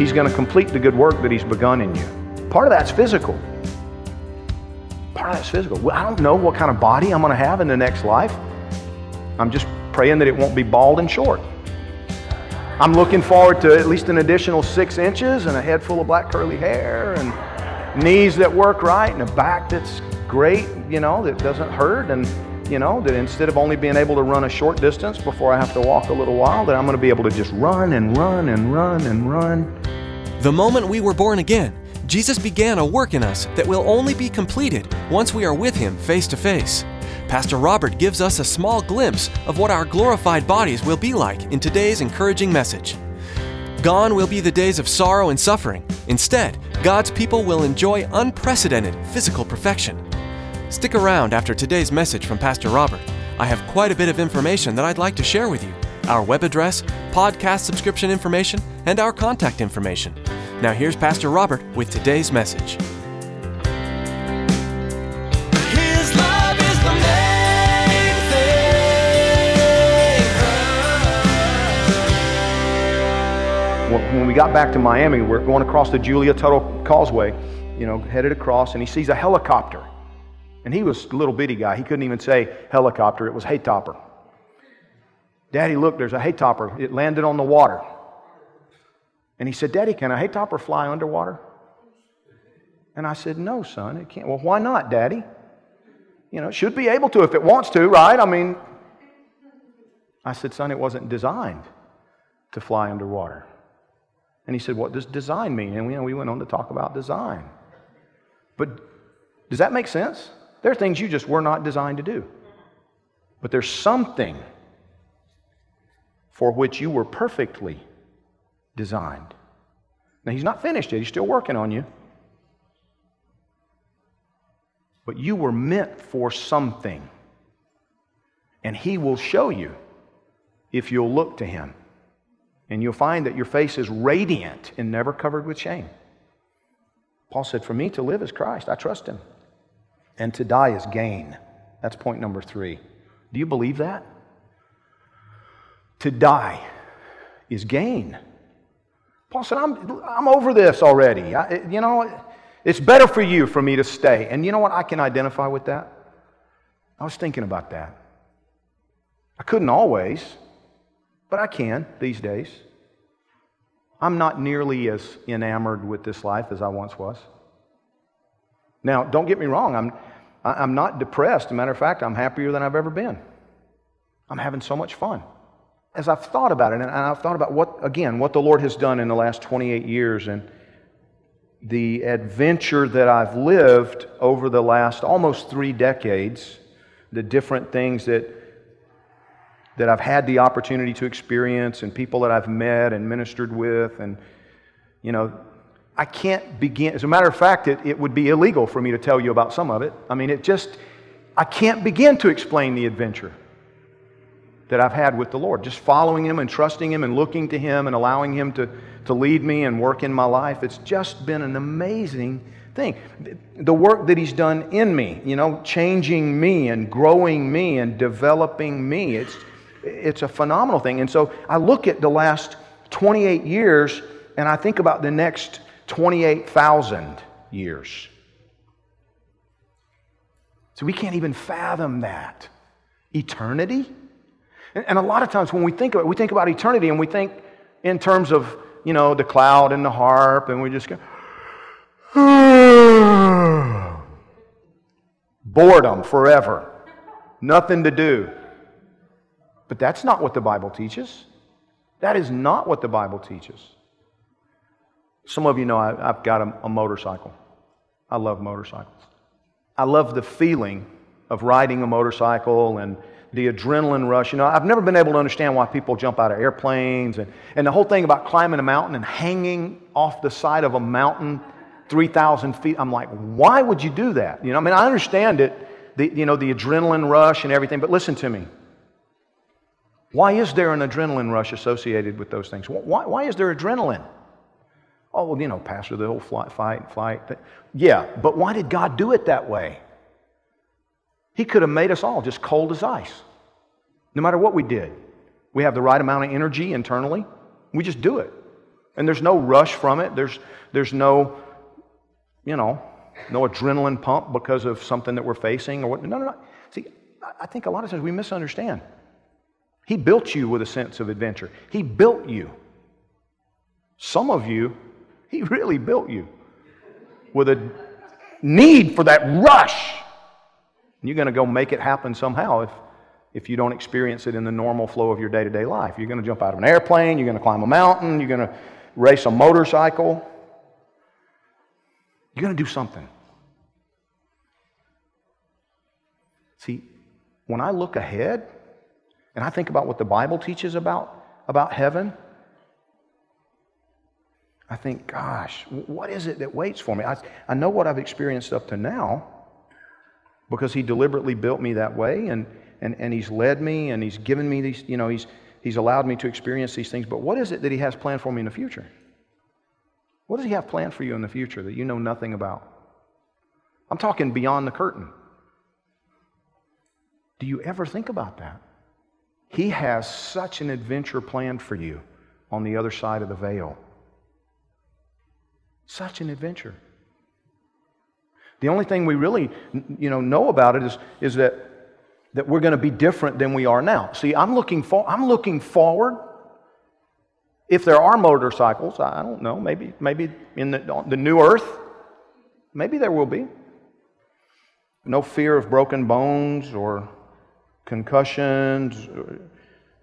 He's going to complete the good work that He's begun in you. Part of that's physical. Part of that's physical. Well, I don't know what kind of body I'm going to have in the next life. I'm just praying that it won't be bald and short. I'm looking forward to at least an additional six inches and a head full of black curly hair and knees that work right and a back that's great, you know, that doesn't hurt and, you know, that instead of only being able to run a short distance before I have to walk a little while, that I'm going to be able to just run and run and run and run. The moment we were born again, Jesus began a work in us that will only be completed once we are with Him face to face. Pastor Robert gives us a small glimpse of what our glorified bodies will be like in today's encouraging message. Gone will be the days of sorrow and suffering. Instead, God's people will enjoy unprecedented physical perfection. Stick around after today's message from Pastor Robert. I have quite a bit of information that I'd like to share with you our web address, podcast subscription information, and our contact information. Now, here's Pastor Robert with today's message. His love is the main thing. When when we got back to Miami, we're going across the Julia Tuttle Causeway, you know, headed across, and he sees a helicopter. And he was a little bitty guy. He couldn't even say helicopter, it was hay topper. Daddy, look, there's a hay topper. It landed on the water. And he said, Daddy, can a hay topper fly underwater? And I said, No, son, it can't. Well, why not, Daddy? You know, it should be able to if it wants to, right? I mean, I said, Son, it wasn't designed to fly underwater. And he said, What does design mean? And you know, we went on to talk about design. But does that make sense? There are things you just were not designed to do. But there's something for which you were perfectly designed. Now, he's not finished yet, he's still working on you. But you were meant for something. And he will show you if you'll look to him. And you'll find that your face is radiant and never covered with shame. Paul said, For me to live is Christ. I trust him. And to die is gain. That's point number three. Do you believe that? To die is gain. Paul said, I'm, I'm over this already. I, you know, it's better for you for me to stay. And you know what? I can identify with that. I was thinking about that. I couldn't always, but I can these days. I'm not nearly as enamored with this life as I once was. Now, don't get me wrong, I'm, I'm not depressed. As a matter of fact, I'm happier than I've ever been. I'm having so much fun. As I've thought about it, and I've thought about what, again, what the Lord has done in the last 28 years and the adventure that I've lived over the last almost three decades, the different things that, that I've had the opportunity to experience, and people that I've met and ministered with, and, you know, I can't begin. As a matter of fact, it, it would be illegal for me to tell you about some of it. I mean, it just, I can't begin to explain the adventure that I've had with the Lord. Just following Him and trusting Him and looking to Him and allowing Him to, to lead me and work in my life. It's just been an amazing thing. The work that He's done in me, you know, changing me and growing me and developing me. It's, it's a phenomenal thing. And so I look at the last 28 years and I think about the next 28,000 years. So we can't even fathom that. Eternity? And, a lot of times when we think about it, we think about eternity and we think in terms of, you know, the cloud and the harp, and we just go, boredom forever, nothing to do. But that's not what the Bible teaches. That is not what the Bible teaches. Some of you know I, have got a, a motorcycle. I love motorcycles. I love the feeling of riding a motorcycle and the adrenaline rush. You know, I've never been able to understand why people jump out of airplanes and, and the whole thing about climbing a mountain and hanging off the side of a mountain 3,000 feet. I'm like, why would you do that? You know, I mean, I understand it, the, you know, the adrenaline rush and everything, but listen to me. Why is there an adrenaline rush associated with those things? Why, why is there adrenaline? Oh, well, you know, Pastor, the whole flight, fight, flight. Yeah, but why did God do it that way? He could have made us all just cold as ice, no matter what we did. We have the right amount of energy internally. We just do it. And there's no rush from it. There's, there's no, you know, no adrenaline pump because of something that we're facing or what. No, no, no. See, I think a lot of times we misunderstand. He built you with a sense of adventure. He built you. Some of you, He really built you with a need for that rush. And you're going to go make it happen somehow if, if you don't experience it in the normal flow of your day to day life. You're going to jump out of an airplane, you're going to climb a mountain, you're going to race a motorcycle. You're going to do something. See, when I look ahead and I think about what the Bible teaches about, about heaven, I think, gosh, what is it that waits for me? I, I know what I've experienced up to now because he deliberately built me that way and, and, and he's led me and he's given me these, you know, he's, he's allowed me to experience these things. But what is it that he has planned for me in the future? What does he have planned for you in the future that you know nothing about? I'm talking beyond the curtain. Do you ever think about that? He has such an adventure planned for you on the other side of the veil. Such an adventure. The only thing we really you know, know about it is, is that, that we're going to be different than we are now. See, I'm looking, for, I'm looking forward. If there are motorcycles, I don't know, maybe, maybe in the, the new earth, maybe there will be. No fear of broken bones or concussions,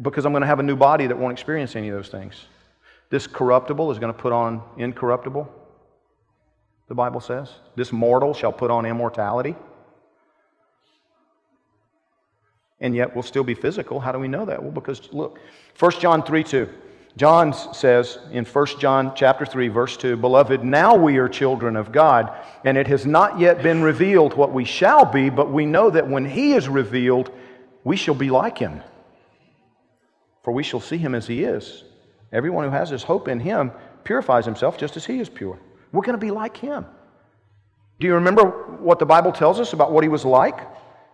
because I'm going to have a new body that won't experience any of those things. This corruptible is going to put on incorruptible the Bible says. This mortal shall put on immortality. And yet we'll still be physical. How do we know that? Well, because look, 1 John 3 2. John says in 1 John chapter 3 verse 2, "Beloved, now we are children of God, and it has not yet been revealed what we shall be, but we know that when he is revealed, we shall be like him. For we shall see him as he is. Everyone who has his hope in him purifies himself just as he is pure." We're going to be like him. Do you remember what the Bible tells us about what he was like?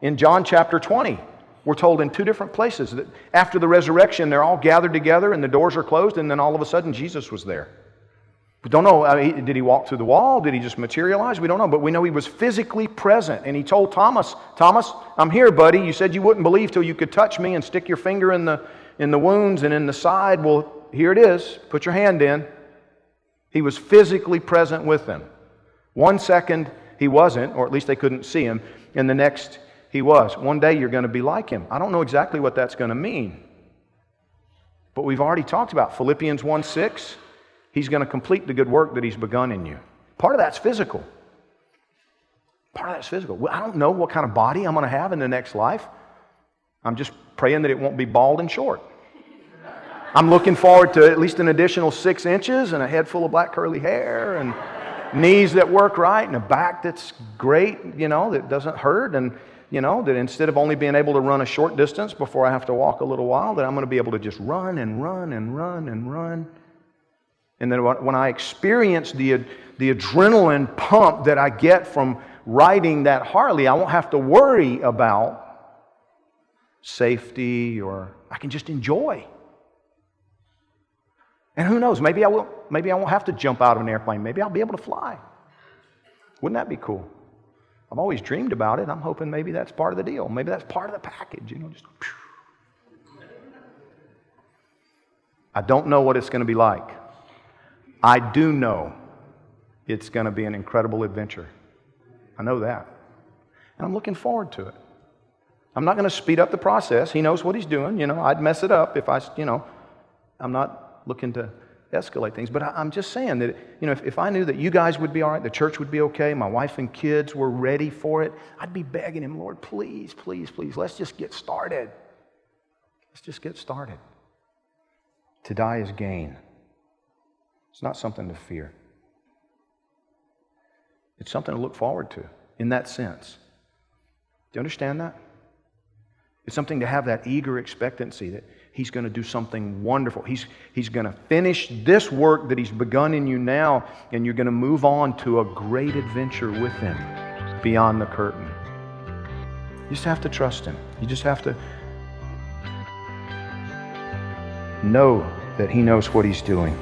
In John chapter 20, we're told in two different places that after the resurrection, they're all gathered together and the doors are closed, and then all of a sudden, Jesus was there. We don't know. I mean, did he walk through the wall? Did he just materialize? We don't know. But we know he was physically present. And he told Thomas, Thomas, I'm here, buddy. You said you wouldn't believe till you could touch me and stick your finger in the, in the wounds and in the side. Well, here it is. Put your hand in. He was physically present with them. One second, he wasn't, or at least they couldn't see him, and the next, he was. One day, you're going to be like him. I don't know exactly what that's going to mean. But we've already talked about Philippians 1 6. He's going to complete the good work that he's begun in you. Part of that's physical. Part of that's physical. I don't know what kind of body I'm going to have in the next life. I'm just praying that it won't be bald and short. I'm looking forward to at least an additional six inches and a head full of black curly hair and knees that work right and a back that's great, you know, that doesn't hurt. And, you know, that instead of only being able to run a short distance before I have to walk a little while, that I'm going to be able to just run and run and run and run. And then when I experience the, the adrenaline pump that I get from riding that Harley, I won't have to worry about safety or I can just enjoy. And who knows, maybe I, will, maybe I won't have to jump out of an airplane. Maybe I'll be able to fly. Wouldn't that be cool? I've always dreamed about it. I'm hoping maybe that's part of the deal. Maybe that's part of the package, you know, just I don't know what it's going to be like. I do know it's going to be an incredible adventure. I know that. And I'm looking forward to it. I'm not going to speed up the process. He knows what he's doing. You know, I'd mess it up if I, you know, I'm not looking to escalate things, but I, am just saying that, you know, if, if I knew that you guys would be all right, the church would be okay, my wife and kids were ready for it, I'd be begging him, Lord, please, please, please, let's just get started. Let's just get started. To die is gain. It's not something to fear. It's something to look forward to in that sense. Do you understand that? It's something to have that eager expectancy that He's going to do something wonderful. He's, he's going to finish this work that He's begun in you now, and you're going to move on to a great adventure with Him beyond the curtain. You just have to trust Him. You just have to know that He knows what He's doing.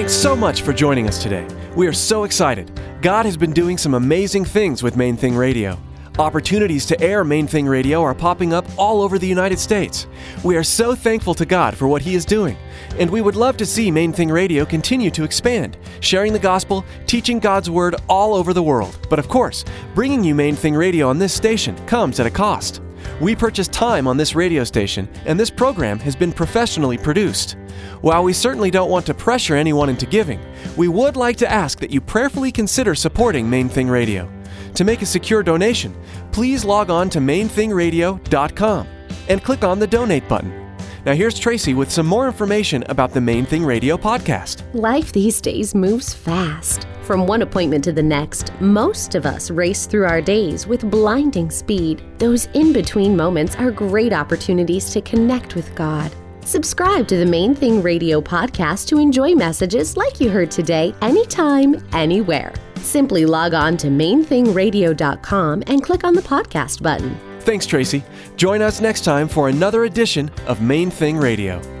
Thanks so much for joining us today. We are so excited. God has been doing some amazing things with Main Thing Radio. Opportunities to air Main Thing Radio are popping up all over the United States. We are so thankful to God for what He is doing, and we would love to see Main Thing Radio continue to expand, sharing the gospel, teaching God's Word all over the world. But of course, bringing you Main Thing Radio on this station comes at a cost. We purchase time on this radio station, and this program has been professionally produced. While we certainly don't want to pressure anyone into giving, we would like to ask that you prayerfully consider supporting Main Thing Radio. To make a secure donation, please log on to mainthingradio.com and click on the donate button. Now, here's Tracy with some more information about the Main Thing Radio podcast. Life these days moves fast. From one appointment to the next, most of us race through our days with blinding speed. Those in between moments are great opportunities to connect with God. Subscribe to the Main Thing Radio podcast to enjoy messages like you heard today, anytime, anywhere. Simply log on to mainthingradio.com and click on the podcast button. Thanks, Tracy. Join us next time for another edition of Main Thing Radio.